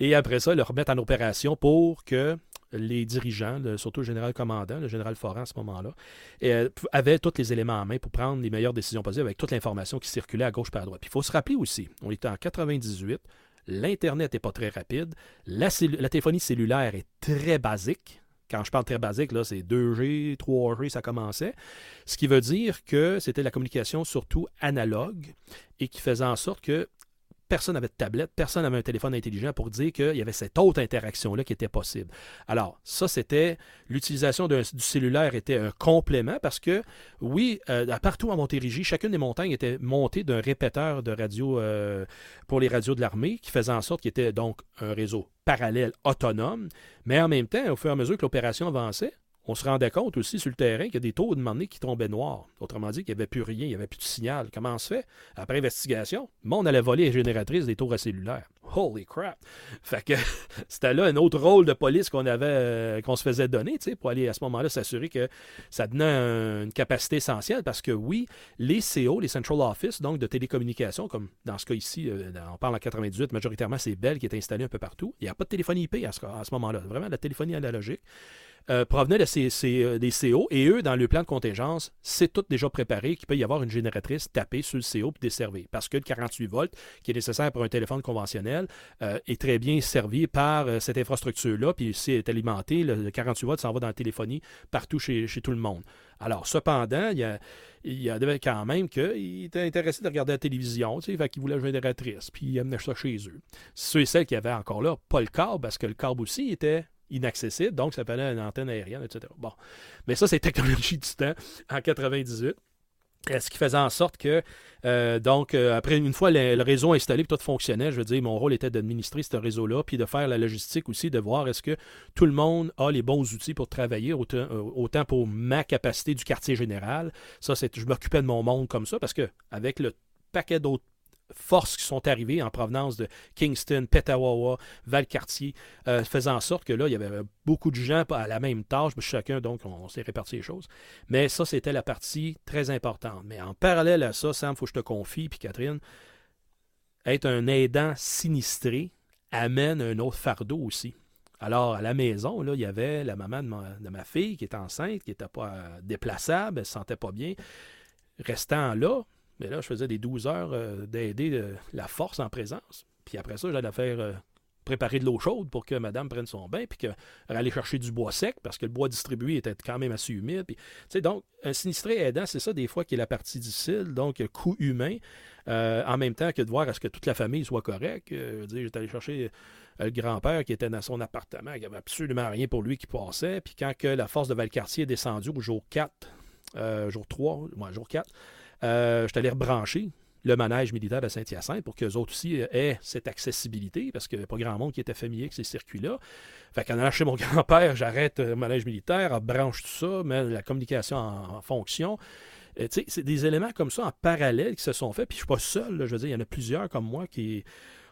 Speaker 5: et après ça, le remettre en opération pour que les dirigeants, surtout le général commandant, le général Foran à ce moment-là, euh, avaient tous les éléments en main pour prendre les meilleures décisions possibles avec toute l'information qui circulait à gauche par à droite. Puis il faut se rappeler aussi, on était en 98, l'Internet n'est pas très rapide, la, la téléphonie cellulaire est très basique. Quand je parle très basique, là, c'est 2G, 3G, ça commençait. Ce qui veut dire que c'était la communication surtout analogue et qui faisait en sorte que personne n'avait de tablette, personne n'avait un téléphone intelligent pour dire qu'il y avait cette autre interaction-là qui était possible. Alors, ça, c'était l'utilisation du cellulaire était un complément parce que, oui, euh, à partout en Montérégie, chacune des montagnes était montée d'un répéteur de radio euh, pour les radios de l'armée qui faisait en sorte qu'il était donc un réseau parallèle autonome, mais en même temps, au fur et à mesure que l'opération avançait, on se rendait compte aussi sur le terrain qu'il y a des taux de donné qui tombaient noirs. Autrement dit, qu'il n'y avait plus rien, il n'y avait plus de signal. Comment on se fait? Après investigation, monde allait voler les génératrices des tours à cellulaire. Holy crap! Fait que c'était là un autre rôle de police qu'on euh, se faisait donner, pour aller à ce moment-là s'assurer que ça donnait un- une capacité essentielle parce que oui, les CO, les Central Office, donc de télécommunications, comme dans ce cas ici, euh, on parle en 98, majoritairement c'est Bell qui est installé un peu partout. Il n'y a pas de téléphonie IP à ce moment-là, vraiment la téléphonie analogique. Euh, provenaient de ces, euh, des CO et eux, dans le plan de contingence, c'est tout déjà préparé qu'il peut y avoir une génératrice tapée sur le CO pour desservir. Parce que le 48 volts, qui est nécessaire pour un téléphone conventionnel, euh, est très bien servi par cette infrastructure-là. Puis s'il est alimenté, le, le 48 volts s'en va dans la téléphonie partout chez, tout le monde. Alors, cependant, il y a, il y avait quand même qu'il était intéressé de regarder la télévision, tu sais, fait une génératrice, puis il amenait ça chez eux. Ceux et celles qui avaient encore là pas le câble, parce que le câble aussi était inaccessible, donc ça fallait une antenne aérienne, etc. Bon. Mais ça, c'est technologie du temps en 98. Euh, Ce qui faisait en sorte que, euh, donc, euh, après, une fois le, réseau installé tout fonctionnait, je veux dire, mon rôle était d'administrer ce réseau-là, puis de faire la logistique aussi, de voir est-ce que tout le monde a les bons outils pour travailler, autant, autant pour ma capacité du quartier général. Ça, c'est, je m'occupais de mon monde comme ça, parce que avec le paquet d'autres forces qui sont arrivées en provenance de Kingston, Petawawa, Valcartier, euh, faisant en sorte que là, il y avait beaucoup de gens à la même tâche, chacun, donc, on, s'est réparti les choses. Mais ça, c'était la partie très importante. Mais en parallèle à ça, Sam, il faut que je te confie, puis Catherine, être un aidant sinistré amène un autre fardeau aussi. Alors, à la maison, là, il y avait la maman de ma, de ma fille qui était enceinte, qui n'était pas euh, déplaçable, elle ne se sentait pas bien. Restant là, mais là, je faisais des 12 heures euh, d'aider euh, la force en présence. Puis après ça, j'allais faire euh, préparer de l'eau chaude pour que madame prenne son bain, puis qu'elle allait chercher du bois sec, parce que le bois distribué était quand même assez humide. Puis, donc, un sinistré aidant, c'est ça des fois qui est la partie difficile, donc coût humain, en même temps que de voir à ce que toute la famille soit correcte. Euh, j'étais allé chercher le grand-père qui était dans son appartement, qui avait absolument rien pour lui qui passait, puis quand que la force de Valcartier est descendue au jour 4, euh, jour 3, ouais, jour 4, euh, je suis allé rebrancher le manège militaire de Saint-Hyacinthe pour qu'eux autres aussi euh, aient cette accessibilité, parce qu'il n'y avait pas grand monde qui était familier avec ces circuits-là. Fait qu'en allant chez mon grand-père, j'arrête euh, le manège militaire, branche tout ça, mets la communication en, fonction. Euh, c'est des éléments comme ça en parallèle qui se sont faits, puis je suis pas seul, je veux dire, il y en a plusieurs comme moi qui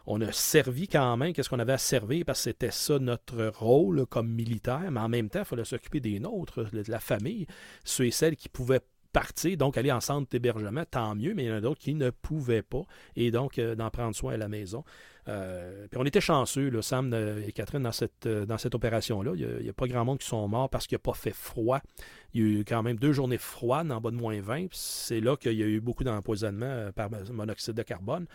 Speaker 5: on a servi quand même, qu'est-ce qu'on avait à servir, parce que c'était ça notre rôle comme militaire, mais en même temps, il fallait s'occuper des nôtres, de la famille, ceux et celles qui pouvaient partir, donc aller en centre d'hébergement, tant mieux, mais il y en a d'autres qui ne pouvaient pas, et donc euh, d'en prendre soin à la maison. Euh, puis on était chanceux, Sam et Catherine, dans cette, euh, opération-là. Il n'y a, pas grand monde qui sont morts parce qu'il n'a pas fait froid. Il y a eu quand même deux journées froides en bas de moins 20. puis C'est là qu'il y a eu beaucoup d'empoisonnement par monoxyde de carbone.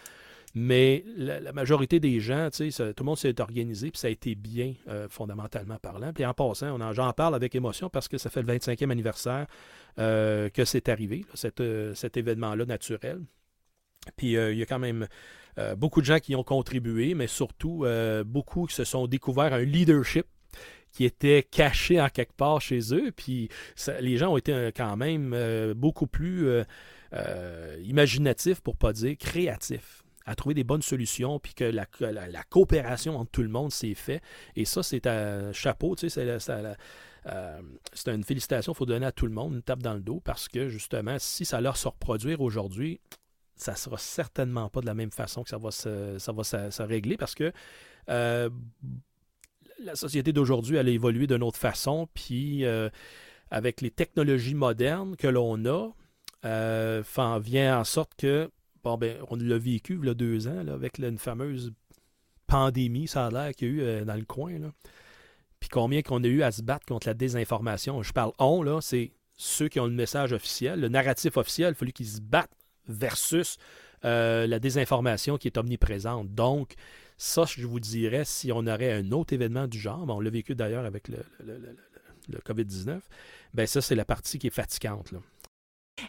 Speaker 5: Mais la, majorité des gens, tout le monde s'est organisé, puis ça a été bien, euh, fondamentalement parlant. Puis en passant, j'en parle avec émotion parce que ça fait le 25e anniversaire euh, que c'est arrivé, euh, cet événement-là naturel. Puis il y a quand même beaucoup de gens qui ont contribué, mais surtout beaucoup qui se sont découverts un leadership qui était caché en quelque part chez eux. Puis les gens ont été quand même beaucoup plus imaginatifs, pour pas dire créatifs à trouver des bonnes solutions, puis que la, coopération entre tout le monde s'est fait. Et ça, c'est un chapeau, tu sais, c'est euh, une félicitation qu'il faut donner à tout le monde, une tape dans le dos, parce que justement, si ça leur se reproduire aujourd'hui, ça sera certainement pas de la même façon que ça va se, régler, parce que euh, la société d'aujourd'hui, elle a évolué d'une autre façon, puis euh, avec les technologies modernes que l'on a, euh, vient en sorte que, ben, on l'a vécu il y a deux ans, avec une fameuse pandémie, ça a l'air qu'il y a eu euh, dans le coin. Puis combien qu'on a eu à se battre contre la désinformation. Je parle on, là, c'est ceux qui ont le message officiel, le narratif officiel, il a fallu qu'ils se battent versus euh, la désinformation qui est omniprésente. Donc, ça, je vous dirais, si on aurait un autre événement du genre, ben, on l'a vécu d'ailleurs avec le, le- le- le- le COVID-19, ben ça, c'est la partie qui est fatigante.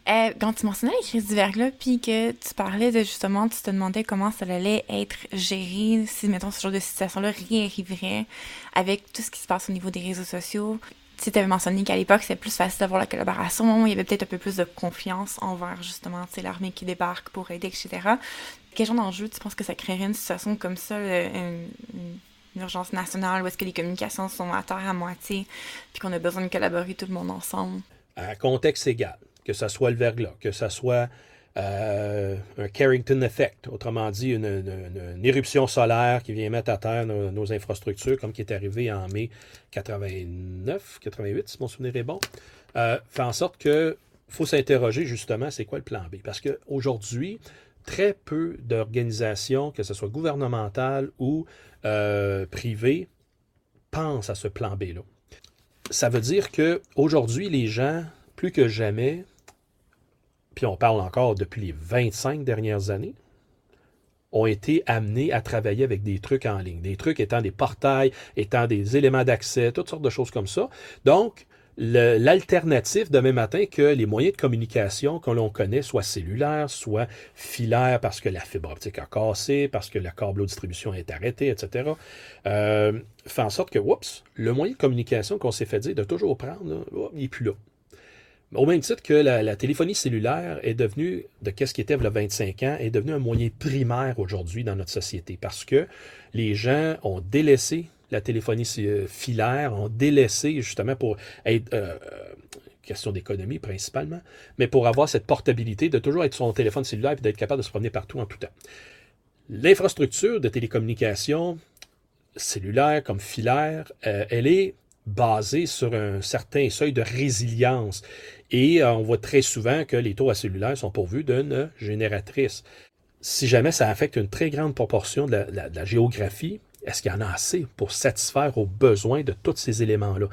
Speaker 7: Euh,
Speaker 8: quand tu mentionnais les crises du puis que tu parlais de justement, tu te demandais comment ça allait être géré si, mettons, ce genre de situation-là réarriverait avec tout ce qui se passe au niveau des réseaux sociaux. Tu avais mentionné qu'à l'époque, c'était plus facile d'avoir la collaboration, il y avait peut-être un peu plus de confiance envers justement l'armée qui débarque pour aider, etc. Quel genre d'enjeu tu penses que ça créerait une situation comme ça, le- une, urgence nationale où est-ce que les communications sont à terre à moitié, puis qu'on a besoin de collaborer tout le monde ensemble?
Speaker 5: contexte égal, que ce soit le verglas, que ce soit euh, un Carrington Effect, autrement dit une, éruption solaire qui vient mettre à terre nos, infrastructures, comme qui est arrivé en mai 89, 88, si mon souvenir est bon, euh, fait en sorte que faut s'interroger justement, c'est quoi le plan B? Parce qu'aujourd'hui, très peu d'organisations, que ce soit gouvernementales ou euh, privées, pensent à ce plan B-là. Ça veut dire que aujourd'hui, les gens, plus que jamais, puis on parle encore depuis les 25 dernières années, ont été amenés à travailler avec des trucs en ligne. Des trucs étant des portails, étant des éléments d'accès, toutes sortes de choses comme ça. Donc, le- l'alternative demain matin que les moyens de communication que l'on connaît, soit cellulaires, soit filaires parce que la fibre optique a cassé, parce que la câble distribution est arrêtée, etc., euh, fait en sorte que, oups, le moyen de communication qu'on s'est fait dire de toujours prendre, il n'est plus là. Au même titre que la, téléphonie cellulaire est devenue, de qu'est-ce qui était il y a 25 ans, est devenue un moyen primaire aujourd'hui dans notre société parce que les gens ont délaissé la téléphonie euh, filaire, ont délaissé justement pour être, euh, euh, question d'économie principalement, mais pour avoir cette portabilité de toujours être sur son téléphone cellulaire et d'être capable de se promener partout en tout temps. L'infrastructure de télécommunication cellulaire comme filaire, elle est basée sur un certain seuil de résilience. Et euh, on voit très souvent que les tours à cellulaire sont pourvus d'une génératrice. Si jamais ça affecte une très grande proportion de la, géographie, Est-ce qu'il y en a assez pour satisfaire aux besoins de tous ces éléments-là?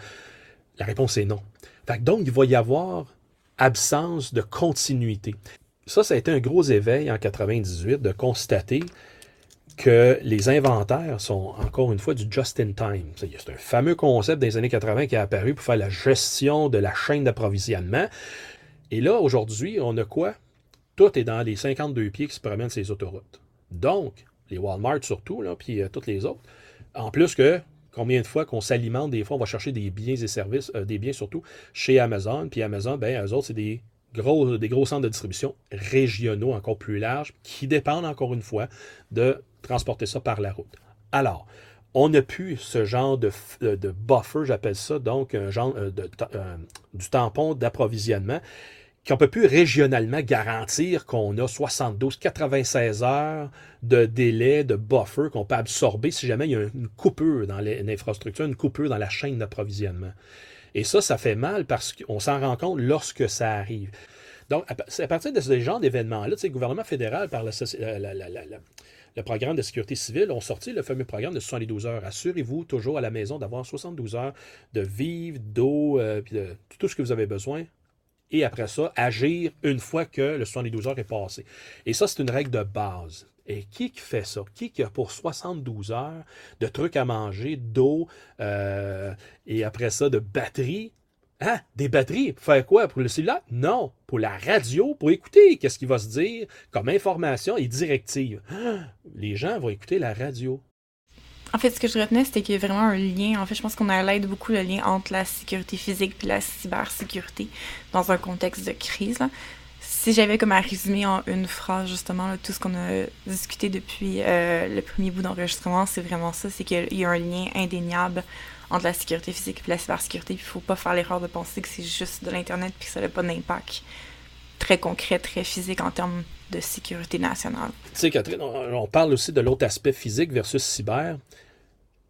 Speaker 5: La réponse est non. donc, il va y avoir absence de continuité. Ça, ça a été un gros éveil en 98 de constater que les inventaires sont encore une fois du just-in-time. C'est un fameux concept des années 80 qui est apparu pour faire la gestion de la chaîne d'approvisionnement. Et là, aujourd'hui, on a quoi? Tout est dans les 52 pieds qui se promènent ces autoroutes. Donc, les Walmart surtout, là, puis euh, toutes les autres. En plus que, combien de fois qu'on s'alimente, des fois, on va chercher des biens et services, euh, des biens surtout, chez Amazon. Puis Amazon, ben, eux autres, c'est des gros, des gros centres de distribution régionaux encore plus larges qui dépendent encore une fois de transporter ça par la route. Alors, on n'a plus ce genre de, de buffer, j'appelle ça, donc un genre euh, de, du tampon d'approvisionnement qu'on ne peut plus régionalement garantir qu'on a 72, 96 heures de délai, de buffer qu'on peut absorber si jamais il y a une coupure dans l'infrastructure, une coupure dans la chaîne d'approvisionnement. Et ça, ça fait mal parce qu'on s'en rend compte lorsque ça arrive. Donc, c'est à partir de ce genre d'événements-là, le gouvernement fédéral, par le programme de sécurité civile, ont sorti le fameux programme de 72 heures. Assurez-vous toujours à la maison d'avoir 72 heures de vivre, d'eau, euh, de tout ce que vous avez besoin et après ça, agir une fois que le 72 heures est passé. Et ça, c'est une règle de base. Et qui fait ça? Qui a pour 72 heures de trucs à manger, d'eau, euh, et après ça, de batteries? Hein? Des batteries? Pour faire quoi? Pour le cellulaire? Non. Pour la radio, pour écouter qu'est-ce qui va se dire comme information et directive. Les gens vont écouter la radio.
Speaker 8: En fait, ce que je retenais, c'était qu'il y a vraiment un lien. En fait, je pense qu'on a l'aide beaucoup le lien entre la sécurité physique et la cybersécurité dans un contexte de crise. Si j'avais comme à résumer en une phrase, justement, tout ce qu'on a discuté depuis euh, le premier bout d'enregistrement, c'est vraiment ça. C'est qu'il y a un lien indéniable entre la sécurité physique et la cybersécurité. Il ne faut pas faire l'erreur de penser que c'est juste de l'Internet et que ça n'a pas d'impact très concret, très physique en termes de sécurité nationale.
Speaker 5: Tu sais, Catherine, on parle aussi de l'autre aspect physique versus cyber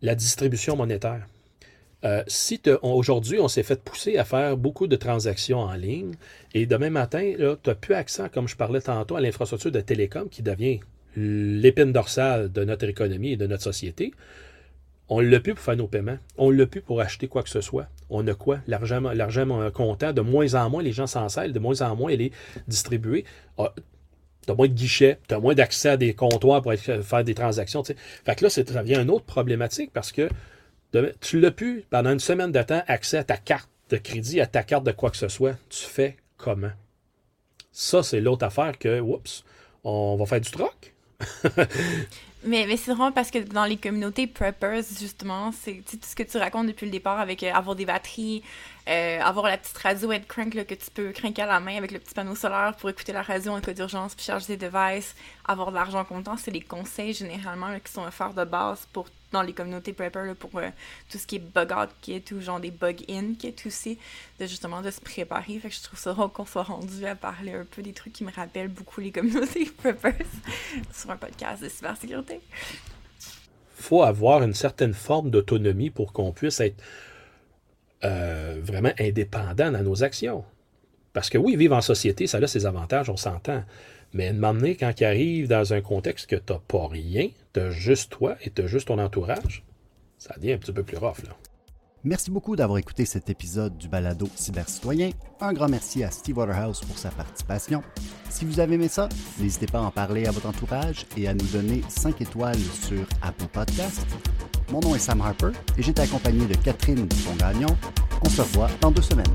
Speaker 5: la distribution monétaire. Euh, si aujourd'hui, on s'est fait pousser à faire beaucoup de transactions en ligne et demain matin, tu n'as plus accès, comme je parlais tantôt, à l'infrastructure de télécom qui devient l'épine dorsale de notre économie et de notre société. On ne l'a plus pour faire nos paiements. On ne l'a plus pour acheter quoi que ce soit. On a quoi? L'argent, l'argent comptant, de moins en moins, les gens s'en servent, de moins en moins, il est distribué. Ah, tu as moins de guichets, tu as moins d'accès à des comptoirs pour faire des transactions. Fait que là, ça devient une autre problématique parce que tu l'as pu, pendant une semaine de temps, accès à ta carte de crédit, à ta carte de quoi que ce soit. Tu fais comment? Ça, c'est l'autre affaire que, oups, on va faire du troc.
Speaker 8: mais, mais c'est vraiment parce que dans les communautés preppers, justement, c'est tout ce que tu racontes depuis le départ avec euh, avoir des batteries, euh, avoir la petite radio head crank là, que tu peux cranker à la main avec le petit panneau solaire pour écouter la radio en cas d'urgence puis charger des devices, avoir de l'argent comptant, c'est les conseils généralement qui sont offerts de base pour dans les communautés prepper pour euh, tout ce qui est bug out kit ou genre des bug in kit aussi, de justement de se préparer. Fait que je trouve ça rare qu'on soit rendu à parler un peu des trucs qui me rappellent beaucoup les communautés preppers sur un podcast de cybersécurité.
Speaker 5: Faut avoir une certaine forme d'autonomie pour qu'on puisse être euh, vraiment indépendant dans nos actions. Parce que oui, vivre en société, ça a ses avantages, on s'entend. Mais m'emmener quand il arrive dans un contexte que tu n'as pas rien, tu as juste toi et tu as juste ton entourage, ça devient un petit peu plus rough. Là.
Speaker 4: Merci beaucoup d'avoir écouté cet épisode du Balado Cybercitoyen. Un grand merci à Steve Waterhouse pour sa participation. Si vous avez aimé ça, n'hésitez pas à en parler à votre entourage et à nous donner 5 étoiles sur Apple Podcast. Mon nom est Sam Harper et j'étais accompagné de Catherine Dupont-Gagnon. On se revoit dans deux semaines.